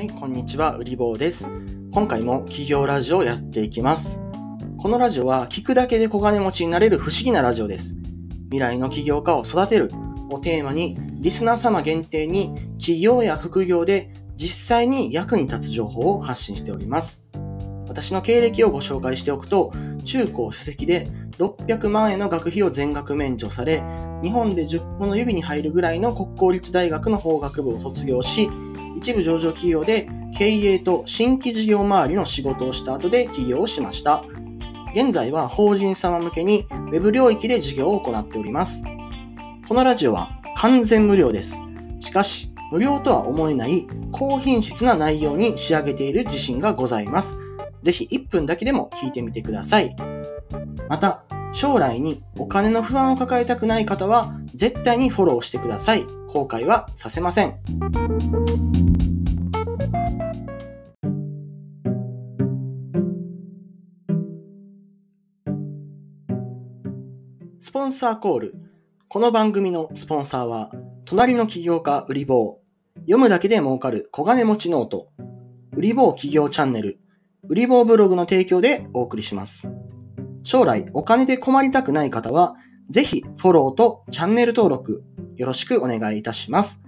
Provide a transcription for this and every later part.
はい、こんにちは、うりぼうです。今回も企業ラジオをやっていきます。このラジオは聞くだけで小金持ちになれる不思議なラジオです。未来の起業家を育てるをテーマに、リスナー様限定に企業や副業で実際に役に立つ情報を発信しております。私の経歴をご紹介しておくと、中高主席で600万円の学費を全額免除され、日本で10本の指に入るぐらいの国公立大学の法学部を卒業し、一部上場企業で経営と新規事業周りの仕事をした後で起業をしました。現在は法人様向けに Web 領域で事業を行っております。このラジオは完全無料です。しかし、無料とは思えない高品質な内容に仕上げている自信がございます。ぜひ1分だけでも聞いてみてください。また、将来にお金の不安を抱えたくない方は絶対にフォローしてください。後悔はさせません。スポンサーコール。この番組のスポンサーは、隣の起業家売り棒。読むだけで儲かる小金持ちノート。売り棒起業チャンネル。売り棒ブログの提供でお送りします。将来お金で困りたくない方は、ぜひフォローとチャンネル登録よろしくお願いいたします。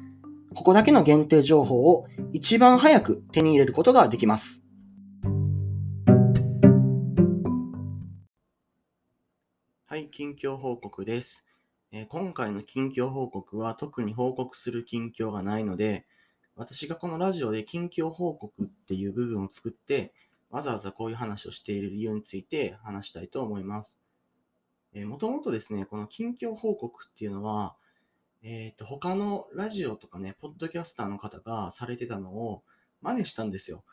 ここだけの限定情報を一番早く手に入れることができます。はい、近況報告です。えー今回の近況報告は特に報告する近況がないので、私がこのラジオで近況報告っていう部分を作って、わざわざこういう話をしている理由について話したいと思います。もともとですね、この近況報告っていうのは、えっ、と、他のラジオとかね、ポッドキャスターの方がされてたのを真似したんですよ。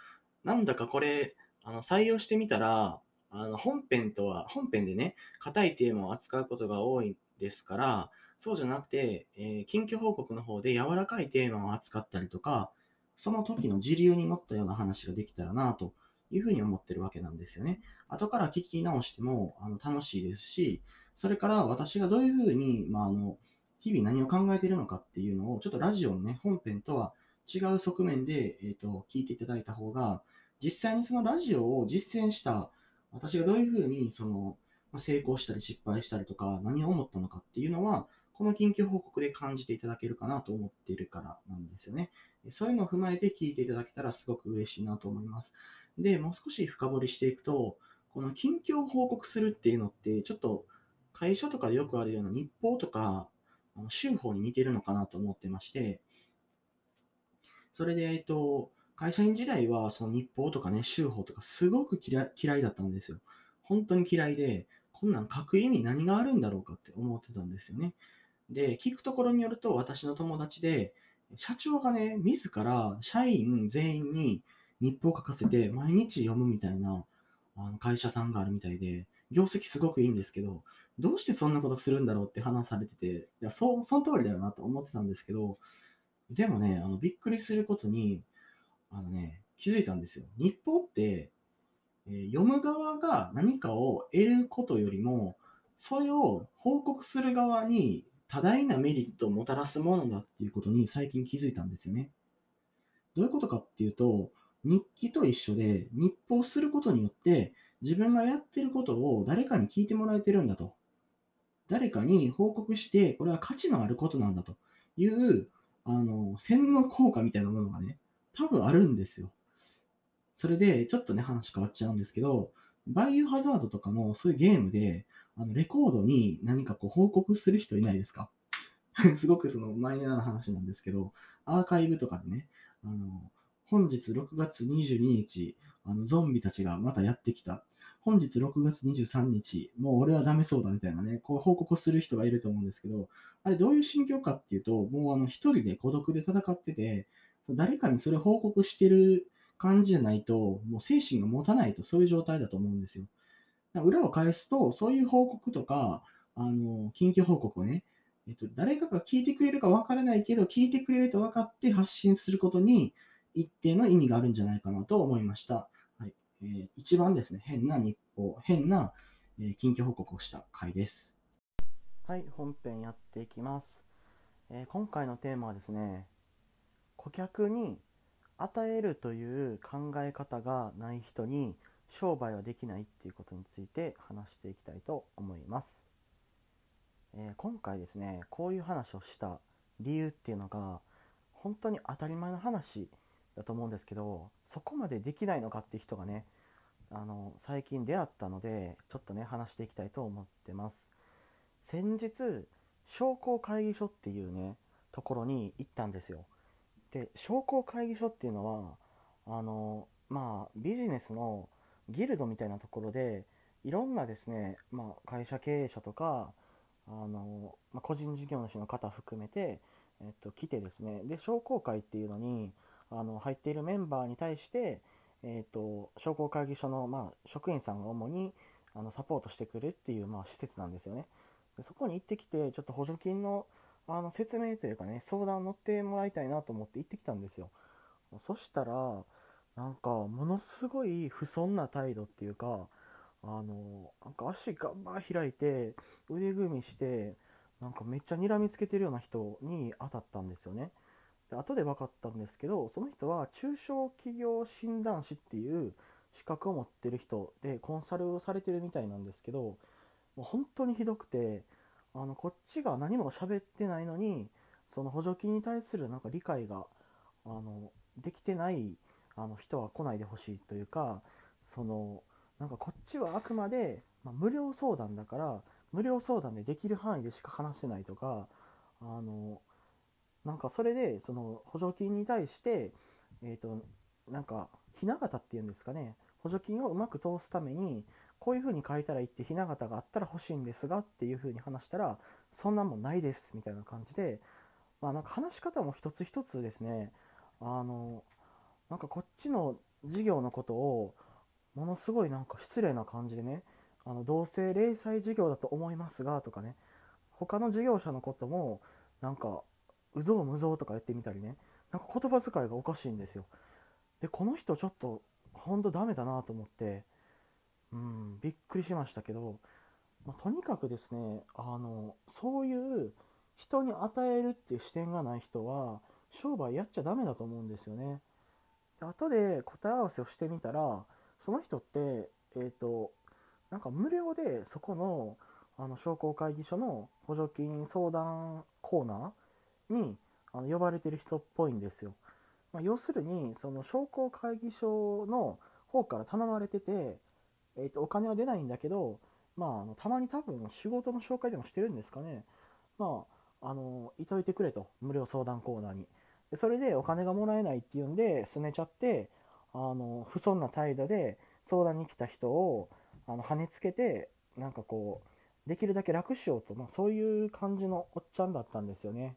なんだかこれ、あの、採用してみたら、あの、本編とは、本編でね、硬いテーマを扱うことが多いですから、そうじゃなくて、えー近況報告の方で柔らかいテーマを扱ったりとか、その時の時流に乗ったような話ができたらなというふうに思ってるわけなんですよね。後から聞き直してもあの楽しいですし、それから私がどういうふうに、まあ、あの日々何を考えているのかっていうのを、ちょっとラジオのね、本編とは違う側面で、えー、と聞いていただいた方が、実際にそのラジオを実践した私がどういうふうにその成功したり失敗したりとか、何を思ったのかっていうのは、この緊急報告で感じていただけるかなと思っているからなんですよね。そういうのを踏まえて聞いていただけたらすごく嬉しいなと思います。で、もう少し深掘りしていくと、この近況報告するっていうのって、ちょっと会社とかでよくあるような日報とか、あの週報に似てるのかなと思ってまして、それで、えっと、会社員時代はその日報とかね、週報とかすごく嫌いだったんですよ。本当に嫌いで、こんなん書く意味何があるんだろうかって思ってたんですよね。で、聞くところによると、私の友達で、社長がね、自ら社員全員に日報を書かせて毎日読むみたいなあの会社さんがあるみたいで、業績すごくいいんですけど、どうしてそんなことするんだろうって話されてて、いや、そう、その通りだよなと思ってたんですけど、でもね、あの、びっくりすることに、あのね、気づいたんですよ。日報って、えー読む側が何かを得ることよりも、それを報告する側に多大なメリットをもたらすものだっていうことに最近気づいたんですよね。どういうことかっていうと、日記と一緒で日報することによって自分がやってることを誰かに聞いてもらえてるんだと。誰かに報告して、これは価値のあることなんだという、あの、洗脳効果みたいなものがね、多分あるんですよ。それで、ちょっとね、話変わっちゃうんですけど、バイオハザードとかのそういうゲームで、あのレコードに何かこう報告する人いないですか？すごくそのマイナーな話なんですけど、アーカイブとかでね、あの、本日6月22日、あのゾンビたちがまたやってきた。本日6月23日、もう俺はダメそうだみたいなね、こう報告する人がいると思うんですけど、あれどういう心境かっていうと、もうあの一人で孤独で戦ってて、誰かにそれ報告してる感じじゃないと、もう精神が持たないとそういう状態だと思うんですよ。裏を返すと、そういう報告とか、あの、緊急報告をね、えっと、誰かが聞いてくれるかわからないけど、聞いてくれると分かって発信することに一定の意味があるんじゃないかなと思いました。えー一番ですね、変な日報、変な、えー緊急報告をした回です。はい、本編やっていきます。えー今回のテーマはですね、顧客に与えるという考え方がない人に商売はできないっていうことについて話していきたいと思います、えー、今回ですねこういう話をした理由っていうのが本当に当たり前の話だと思うんですけどそこまでできないのかっていう人がねあの最近出会ったのでちょっとね話していきたいと思ってます。先日商工会議所っていうねところに行ったんですよ。で商工会議所っていうのはあのまあビジネスのギルドみたいなところでいろんなですね、まあ、会社経営者とかあの、まあ、個人事業主の方含めて、えっと、来てですね。で商工会っていうのにあの入っているメンバーに対して、えっと、商工会議所の、まあ、職員さんが主にあのサポートしてくれっていう、まあ、施設なんですよね。でそこに行ってきてちょっと補助金のあの説明というかね相談乗ってもらいたいなと思って行ってきたんですよ。そしたらなんかものすごい不遜な態度っていうかあのなんか足ガンバン開いて腕組みしてなんかめっちゃ睨みつけてるような人に当たったんですよね。で後で分かったんですけどその人は中小企業診断士っていう資格を持ってる人でコンサルをされてるみたいなんですけどもう本当にひどくてあのこっちが何も喋ってないのにその補助金に対するなんか理解があのできてないあの人は来ないでほしいというかそのなんかこっちはあくまで、まあ、無料相談だから無料相談でできる範囲でしか話せないとかあのなんかそれでその補助金に対してえっ、ー、となんかひな形っていうんですかね。補助金をうまく通すためにこういう風に書いたらいいってひな形があったら欲しいんですがっていう風に話したらそんなもんないですみたいな感じでまあなんか話し方も一つ一つですね。あのなんかこっちの事業のことをものすごいなんか失礼な感じでねあの同性零細事業だと思いますがとかね。他の事業者のこともなんかうぞうむぞうとか言ってみたりね。なんか言葉遣いがおかしいんですよ。でこの人ちょっとほんとダメだなと思ってうんびっくりしましたけど、まあ、とにかくですねあのそういう人に与えるっていう視点がない人は商売やっちゃダメだと思うんですよね。で後で答え合わせをしてみたらその人ってえっ、ー、となんか無料でそこのあの商工会議所の補助金相談コーナーにあの呼ばれてる人っぽいんですよ。まあ、要するにその商工会議所の方から頼まれてて、えー、とお金は出ないんだけど、まあ、あのたまに多分仕事の紹介でもしてるんですかね。まあ、あのいといてくれと無料相談コーナーに。でそれでお金がもらえないっていうんで、すねちゃって、あの、不遜な態度で相談に来た人を、あの、跳ねつけて、なんかこう、できるだけ楽しようと、まあ、そういう感じのおっちゃんだったんですよね。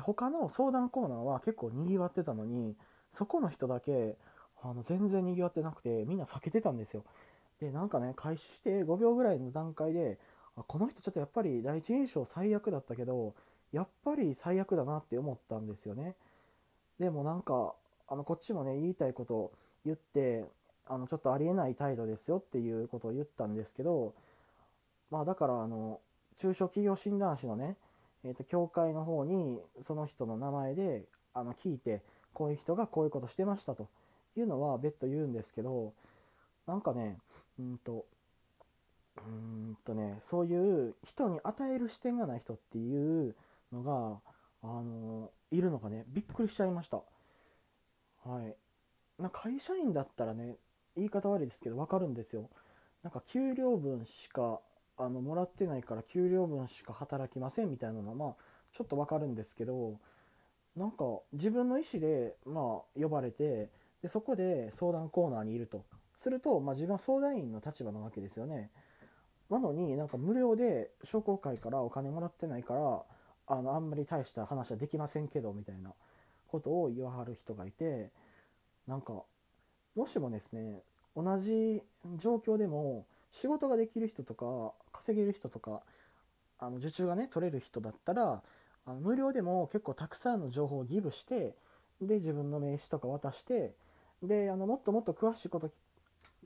他の相談コーナーは結構賑わってたのに、そこの人だけ、あの、全然賑わってなくて、みんな避けてたんですよ。で、なんかね、開始して5秒ぐらいの段階で、この人ちょっとやっぱり第一印象最悪だったけど、やっぱり最悪だなって思ったんですよね。でもなんか、あの、こっちもね、言いたいこと言って、あの、ちょっとありえない態度ですよっていうことを言ったんですけど、まあだから、あの、中小企業診断士のね、えっ、ー、と、協会の方に、その人の名前で、あの、聞いて、こういう人がこういうことしてましたというのは別途言うんですけど、なんかね、うんと、うんとね、そういう人に与える視点がない人っていうのが、あのいるのがね、びっくりしちゃいました。はい。な会社員だったらね、言い方悪いですけど、わかるんですよ。なんか給料分しか、あの、もらってないから給料分しか働きませんみたいなのは、まあ、ちょっとわかるんですけど、なんか自分の意思で、まあ、呼ばれて、で、そこで相談コーナーにいると。すると、まあ、自分は相談員の立場なわけですよね。なのになんか無料で商工会からお金もらってないからあのあんまり大した話はできませんけどみたいなことを言わはる人がいてなんかもしもですね同じ状況でも仕事ができる人とか稼げる人とかあの受注がね取れる人だったらあの無料でも結構たくさんの情報をギブしてで自分の名刺とか渡してであのもっともっと詳しいこと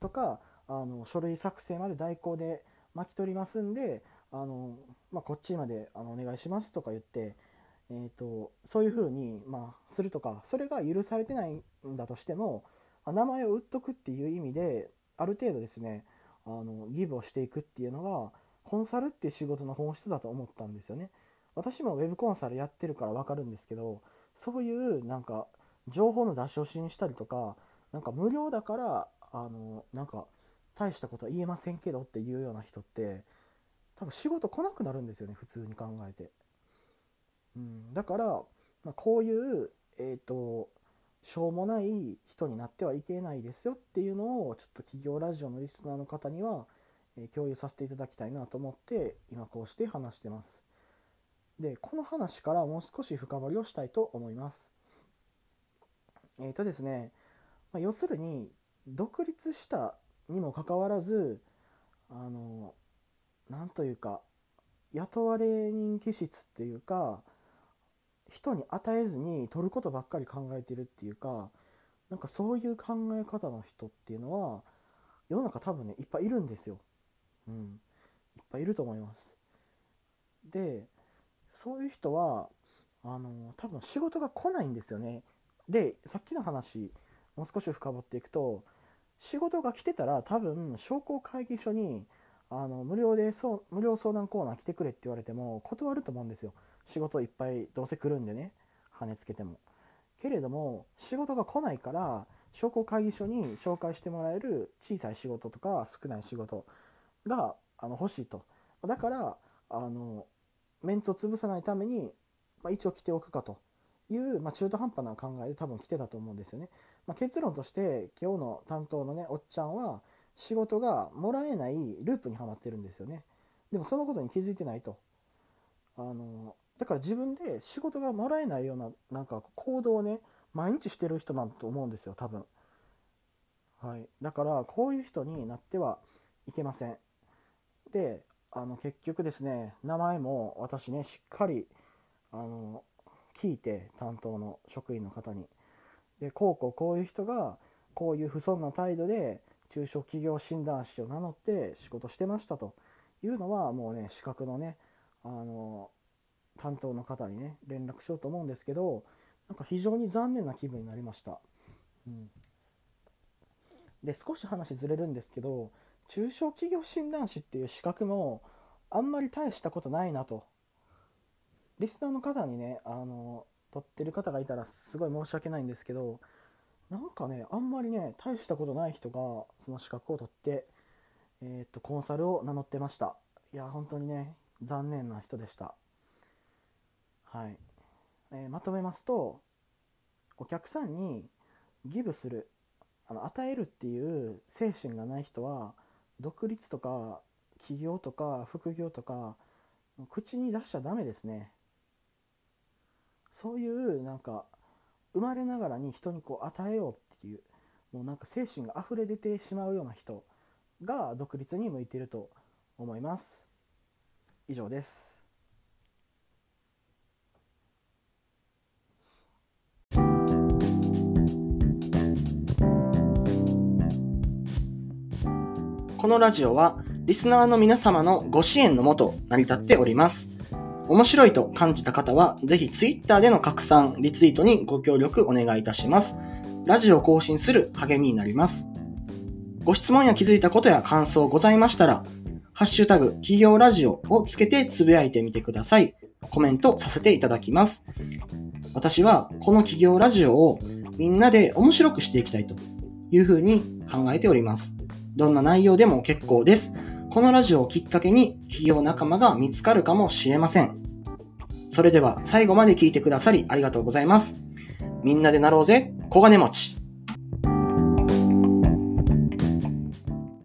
とかあの書類作成まで代行で巻き取りますんで、あの、まあ、こっちまであのお願いしますとか言って、えーと、そういうふうに、まあ、するとかそれが許されてないんだとしても名前を売っとくっていう意味である程度ですねあのギブをしていくっていうのがコンサルっていう仕事の本質だと思ったんですよね。私も Web コンサルやってるから分かるんですけどそういうなんか情報の出し惜しにしたりとかなんか無料だからあのなんか大したことは言えませんけどっていうような人って多分仕事来なくなるんですよね普通に考えて。うん、だから、まあ、こういう、えーと、しょうもない人になってはいけないですよっていうのをちょっと企業ラジオのリスナーの方には、共有させていただきたいなと思って今こうして話してます。でこの話からもう少し深掘りをしたいと思います。えっ、ー、とですね、ま、要するに独立したにもかかわらずあのなんというか雇われ人気質っていうか人に与えずに取ることばっかり考えてるっていうかなんかそういう考え方の人っていうのは世の中多分ねいっぱいいるんですよ。うん、いっぱいいると思います。でそういう人はあの多分仕事が来ないんですよね。でさっきの話もう少し深掘っていくと仕事が来てたら多分商工会議所にあの無料でそう無料相談コーナー来てくれって言われても断ると思うんですよ。仕事いっぱいどうせ来るんでね跳ねつけても。けれども仕事が来ないから商工会議所に紹介してもらえる小さい仕事とか少ない仕事があの欲しいと。だからあのメンツを潰さないために、まあ、一応来ておくかという、まあ、中途半端な考えで多分来てたと思うんですよね、まあ、結論として今日の担当のねおっちゃんは仕事がもらえないループにはまってるんですよね。でもそのことに気づいてないと。あのだから自分で仕事がもらえないようななんか行動をね毎日してる人なんと思うんですよ多分。はい。だからこういう人になってはいけません。であの結局ですね名前も私ねしっかりあの聞いて担当の職員の方に。でこうこうこういう人がこういう不遜な態度で中小企業診断士を名乗って仕事してましたというのはもうね資格のねあの担当の方にね連絡しようと思うんですけどなんか非常に残念な気分になりました、うん、で少し話ずれるんですけど中小企業診断士っていう資格もあんまり大したことないなと。リスナーの方にねあの取ってる方がいたらすごい申し訳ないんですけどなんかねあんまりね大したことない人がその資格を取ってえー、っとコンサルを名乗ってました。いや本当にね残念な人でした。はい。えー、まとめますとお客さんにギブするあの与えるっていう精神がない人は独立とか起業とか副業とか口に出しちゃダメですね。そういうなんか生まれながらに人にこう与えようっていうもうなんか精神が溢れ出てしまうような人が独立に向いていると思います。以上です。このラジオはリスナーの皆様のご支援のもと成り立っております。面白いと感じた方は、ぜひ Twitter での拡散、リツイートにご協力お願いいたします。ラジオ更新する励みになります。ご質問や気づいたことや感想ございましたら、ハッシュタグ企業ラジオをつけてつぶやいてみてください。コメントさせていただきます。私はこの企業ラジオをみんなで面白くしていきたいというふうに考えております。どんな内容でも結構です。このラジオをきっかけに企業仲間が見つかるかもしれません。それでは最後まで聞いてくださりありがとうございます。みんなでなろうぜ、小金持ち。